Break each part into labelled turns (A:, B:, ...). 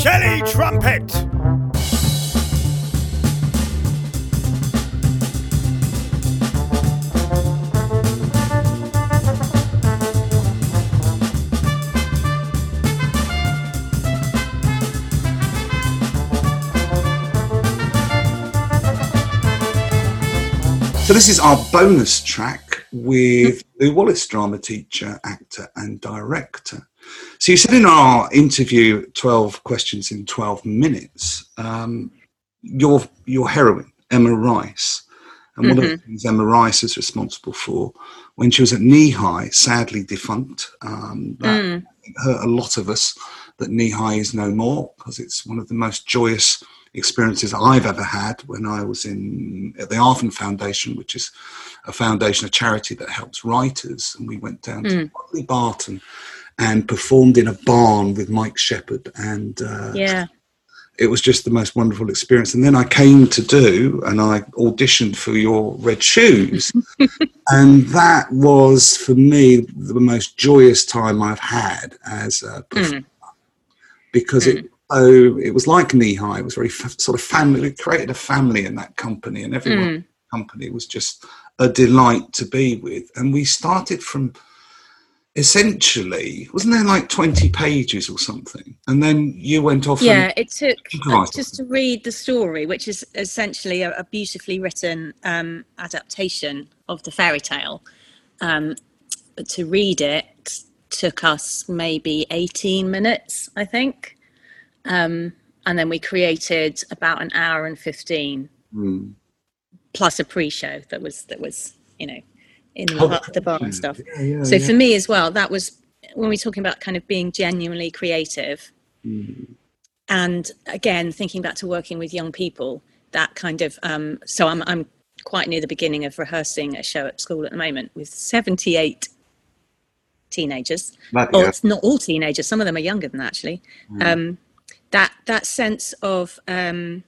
A: Jelly Trumpet.
B: So this is our bonus track with Lou Wallace, drama teacher, actor, and director. So you said in our interview, twelve questions in twelve minutes, um, your your heroine Emma Rice, and one of the things Emma Rice is responsible for when she was at Kneehigh, sadly defunct. Um, that hurt a lot of us that Kneehigh is no more because it's one of the most joyous experiences I've ever had when I was in at the Arvon Foundation, which is a foundation, a charity that helps writers. And we went down to Totleigh Barton and performed in a barn with Mike Shepherd. And uh,
C: Yeah.
B: it was just the most wonderful experience. And then I came to do, and I auditioned for your Red Shoes, and that was for me the most joyous time I've had as a hmm. performer because it oh it was like Kneehigh. It was very f- sort of family. We created a family in that company, and everyone hmm. in the company was just a delight to be with. And we started from essentially wasn't there like 20 pages or something and then you went off
C: Yeah, it took
B: Right.
C: just to read the story, which is essentially a, a beautifully written um, adaptation of the fairy tale. Um, to read it took us maybe 18 minutes, I think. Um, and then we created about an hour and 15
B: Mm.
C: plus a pre-show that was that was you know in the,
B: Oh,
C: bar- the bar and stuff.
B: Yeah, yeah,
C: so
B: yeah.
C: for me as well, that was when we're talking about kind of being genuinely creative.
B: Mm.
C: And again, thinking back to working with young people, that kind of um, so I'm I'm quite near the beginning of rehearsing a show at school at the moment with 78 teenagers.
B: Bloody
C: Or it's not all teenagers; some of them are younger than that actually. Um, that that sense of um,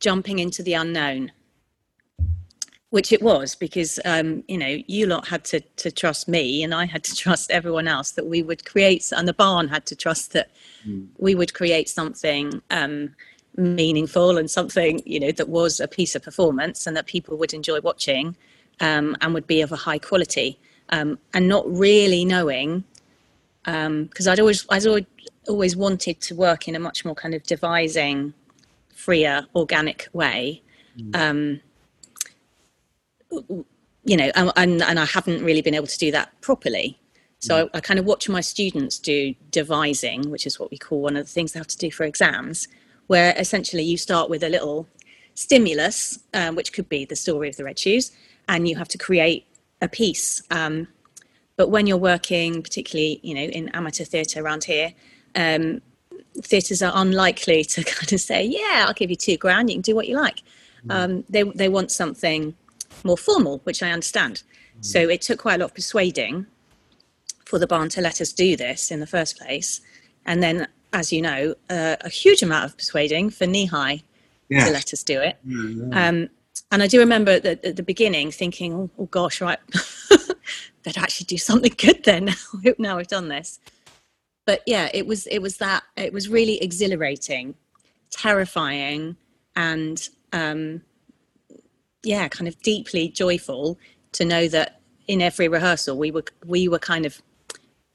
C: jumping into the unknown, which it was because um, you know you lot had to to trust me, and I had to trust everyone else that we would create, and the barn had to trust that we would create something um, meaningful and something you know that was a piece of performance and that people would enjoy watching um, and would be of a high quality um, and not really knowing because I'd always I'd always, always wanted to work in a much more kind of devising freer organic way. Um, you know and, and I haven't really been able to do that properly. So I, I kind of watch my students do devising which is what we call one of the things they have to do for exams where essentially you start with a little stimulus um, which could be the story of the red shoes and you have to create a piece. Um, but when you're working particularly you know in amateur theatre around here um, theatres are unlikely to kind of say yeah i'll give you two grand you can do what you like. Um, they, they want something more formal which i understand. So it took quite a lot of persuading for the barn to let us do this in the first place. And then as you know uh, a huge amount of persuading for Kneehigh to let us do it. Um, and I do remember at the, at the beginning thinking, oh, oh gosh, right, they'd actually do something good then. I hope now we've done this. But yeah, it was it was that it was really exhilarating, terrifying, and um, yeah, kind of deeply joyful to know that in every rehearsal we were we were kind of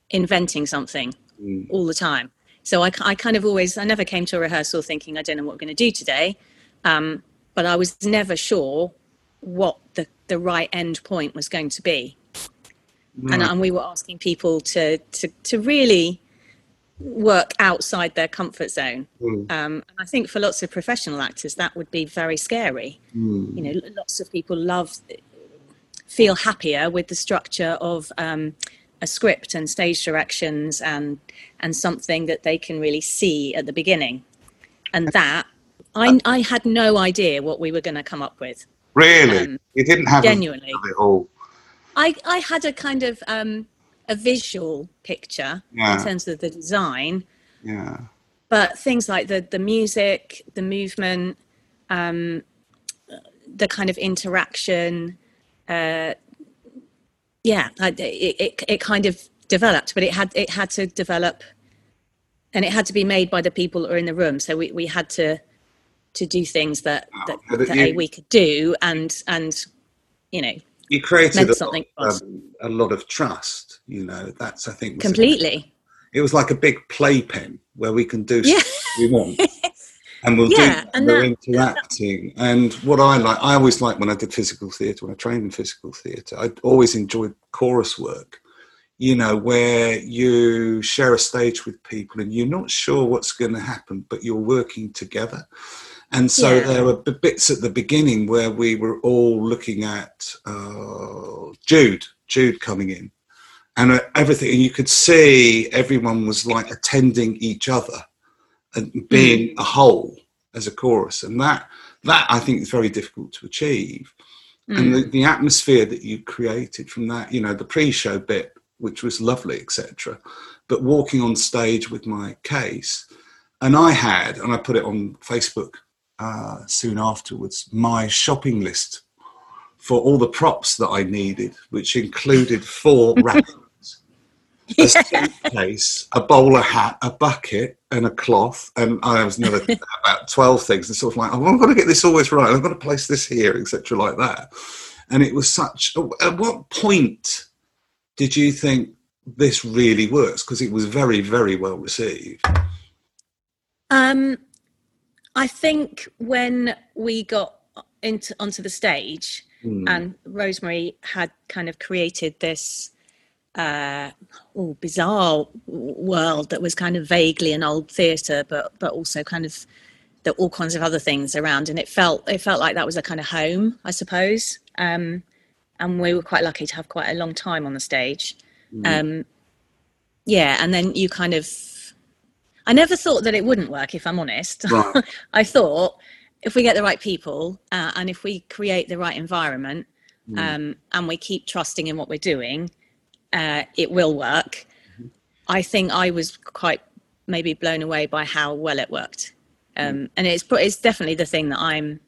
C: inventing something all the time. So I, I kind of always I never came to a rehearsal thinking I don't know what we're going to do today um, but I was never sure what the, the right end point was going to be. And, and we were asking people to, to, to really work outside their comfort zone. Um, and I think for lots of professional actors, that would be very scary. You know, lots of people love, feel happier with the structure of um, a script and stage directions and, and something that they can really see at the beginning. And that I, I had no idea what we were going to come up with.
B: Really?
C: Um,
B: you didn't have
C: genuinely.
B: of it all.
C: I, I had a kind of um, a visual picture
B: Yeah.
C: in terms of the design,
B: Yeah.
C: but things like the the music, the movement, um, the kind of interaction, uh, yeah, it, it it kind of developed, but it had it had to develop and it had to be made by the people that were in the room. So we, we had to to do things that that,
B: Oh, that you-
C: a we could do, and and you know
B: You created a,
C: something
B: lot, um, a lot of trust. You know, that's I think
C: completely.
B: It was like a big playpen where we can do
C: Yeah.
B: stuff we want. And we'll
C: Yeah,
B: do
C: and
B: we're
C: that-
B: interacting. And what I like, I always like when I did physical theatre, when I trained in physical theatre, I always enjoyed chorus work, you know, where you share a stage with people and you're not sure what's going to happen, but you're working together. And so
C: Yeah.
B: there were b- bits at the beginning where we were all looking at uh, Jude, Jude coming in, and uh, everything. And you could see everyone was like attending each other and being a whole as a chorus, and that that I think is very difficult to achieve. And the, the atmosphere that you created from that, you know, the pre-show bit, which was lovely, etc. But walking on stage with my case, and I had, and I put it on Facebook uh, soon afterwards, my shopping list for all the props that I needed, which included four rackets, a suitcase, a bowler hat, a bucket, and a cloth. And I was another about 12 things. And sort of like, oh, I've got to get this always right. I've got to place this here, etc., like that. And it was such. At what point did you think this really works? Because it was very, very well received.
C: Um, I think when we got into onto the stage,
B: Hmm.
C: and Rosemary had kind of created this uh, oh, bizarre world that was kind of vaguely an old theatre, but but also kind of there all kinds of other things around, and it felt it felt like that was a kind of home, I suppose. Um, and we were quite lucky to have quite a long time on the stage. Um, yeah, and then you kind of. I never thought that it wouldn't work, if I'm honest.
B: Right.
C: I thought if we get the right people uh, and if we create the right environment um, and we keep trusting in what we're doing, uh, it will work. I think I was quite maybe blown away by how well it worked, um, and it's it's definitely the thing that I'm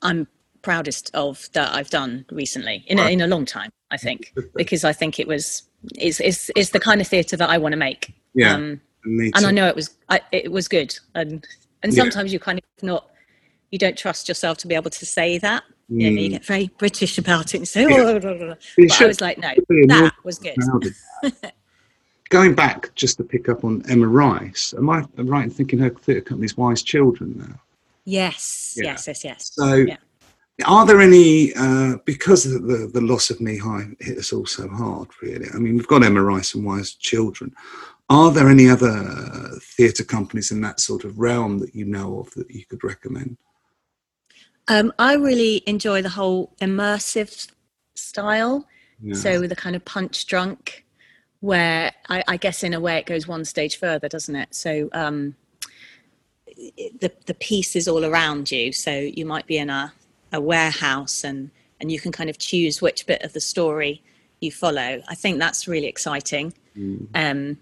C: I'm proudest of that I've done recently in a, in a long time. I think because I think it was it's it's, it's the kind of theatre that I want to make.
B: Yeah.
C: Um, and I know it was I, it was good and and
B: Yeah.
C: sometimes you kind of not you don't trust yourself to be able to say that you, know, you
B: Mm.
C: get very british about it and say
B: Yeah.
C: oh, blah, blah, blah. I was like no that was good
B: proud of that. Going back just to pick up on Emma Rice, am I right in thinking her theatre company's Wise Children now?
C: yes
B: Yeah.
C: yes yes yes
B: So,
C: Yeah.
B: are there any uh, because the, the the loss of Kneehigh hit us all so hard? Really, I mean, we've got Emma Rice and Wise Children. Are there any other theatre companies in that sort of realm that you know of that you could recommend?
C: Um, I really enjoy the whole immersive style.
B: Yeah.
C: so the kind of Punchdrunk where I, I guess in a way it goes one stage further doesn't it? So um the the piece is all around you. So you might be in a, a warehouse and and you can kind of choose which bit of the story you follow. I think that's really exciting. Um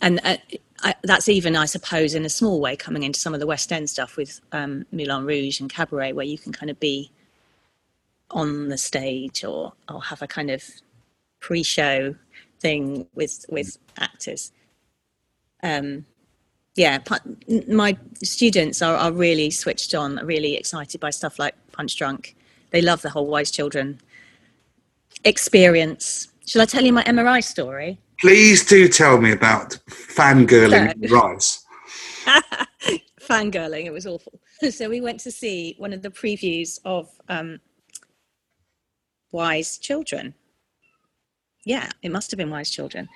C: and uh, I, that's even i suppose in a small way coming into some of the west end stuff with um moulin rouge and cabaret where you can kind of be on the stage or or have a kind of pre-show thing with with actors. Um yeah my students are, are really switched on really excited by stuff like Punchdrunk. They love the whole wise children experience. Shall i tell you my mri story
B: Please do tell me about fangirling
C: So-
B: Rice.
C: fangirling it was awful. So we went to see one of the previews of um wise children. Yeah it must have been wise children.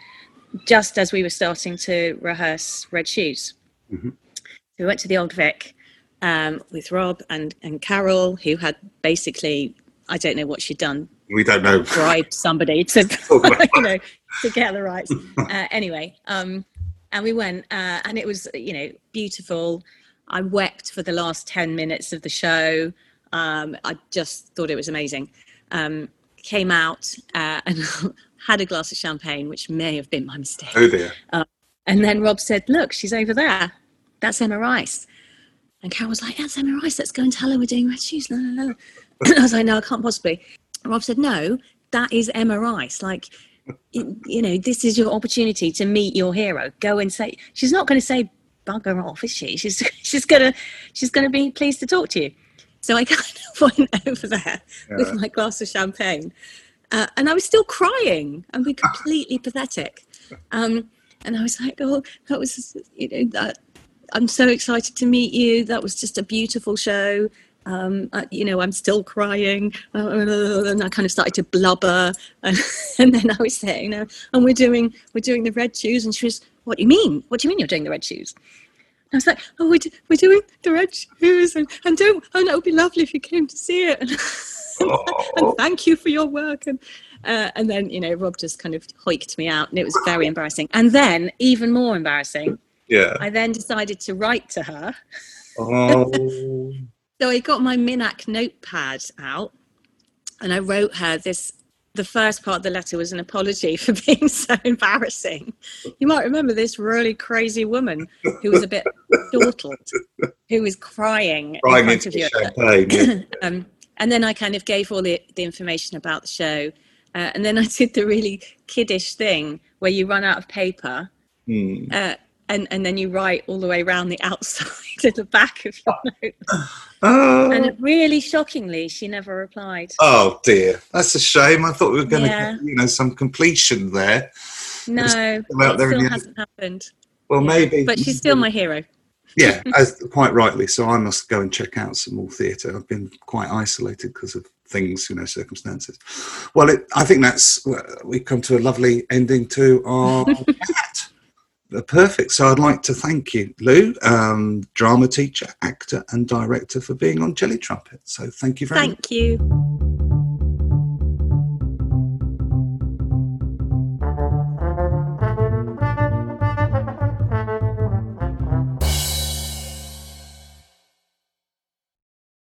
C: Just as we were starting to rehearse red shoes.
B: Mhm.
C: we went to the old vic um, with rob and and carol who had basically i don't know what she'd done
B: We don't know.
C: bribe somebody to you know to get the rights uh, anyway um and we went uh, and it was you know beautiful i wept for the last 10 minutes of the show um i just thought it was amazing um came out uh, and had a glass of champagne which may have been my mistake
B: Oh dear.
C: and then Rob said, Look, she's over there. That's Emma Rice. And Carol was like, That's Emma Rice. Let's go and tell her we're doing red shoes. La, la, la. I was like, No, I can't possibly. Rob said, No, that is Emma Rice. Like, you, know, this is your opportunity to meet your hero. Go and say, she's not going to say bugger off, is she? She's she's gonna she's gonna be pleased to talk to you. So I kind of went over there yeah. with my glass of champagne, uh, and I was still crying and being completely pathetic. Um, and I was like, "Oh, that was you know that I'm so excited to meet you. That was just a beautiful show. Um, I, you know, I'm still crying, uh, and I kind of started to blubber, and, and then I was saying, "No, and we're doing we're doing the red shoes," and she was, "What do you mean? What do you mean you're doing the red shoes?" And I was like, "Oh, we're, we're doing the red shoes, and and don't, and it would be lovely if you came to see it, and, and thank you for your work." And uh, and then you know, Rob just kind of hoiked me out, and it was very embarrassing. And then even more embarrassing
B: yeah.
C: I then decided to write to her.
B: Oh.
C: So I got my Minac notepad out and I wrote her this. The first part of the letter was an apology for being so embarrassing. You might remember this really crazy woman who was a bit startled, who was crying,
B: crying in front. Champagne,
C: um, and then I kind of gave all the, the information about the show. Uh, and then I did the really kiddish thing where you run out of paper.
B: Mm.
C: Uh, and, and then you write all the way around the outside of the back of your note.
B: Oh.
C: Uh, and really shockingly, she never replied.
B: Oh dear, that's a shame. I thought we were going yeah. to, get, you know, some completion there.
C: No, it still hasn't happened.
B: Well,
C: yeah.
B: maybe,
C: but she's still my hero.
B: yeah, as, quite rightly. So I must go and check out some more theatre. I've been quite isolated because of things, you know, circumstances. Well, it, I think that's we've come to a lovely ending to our chat. Perfect. So I'd like to thank you, Lou, um, drama teacher, actor, and director, for being on Jelly Trumpet. So thank you very
C: thank
B: much.
C: Thank you.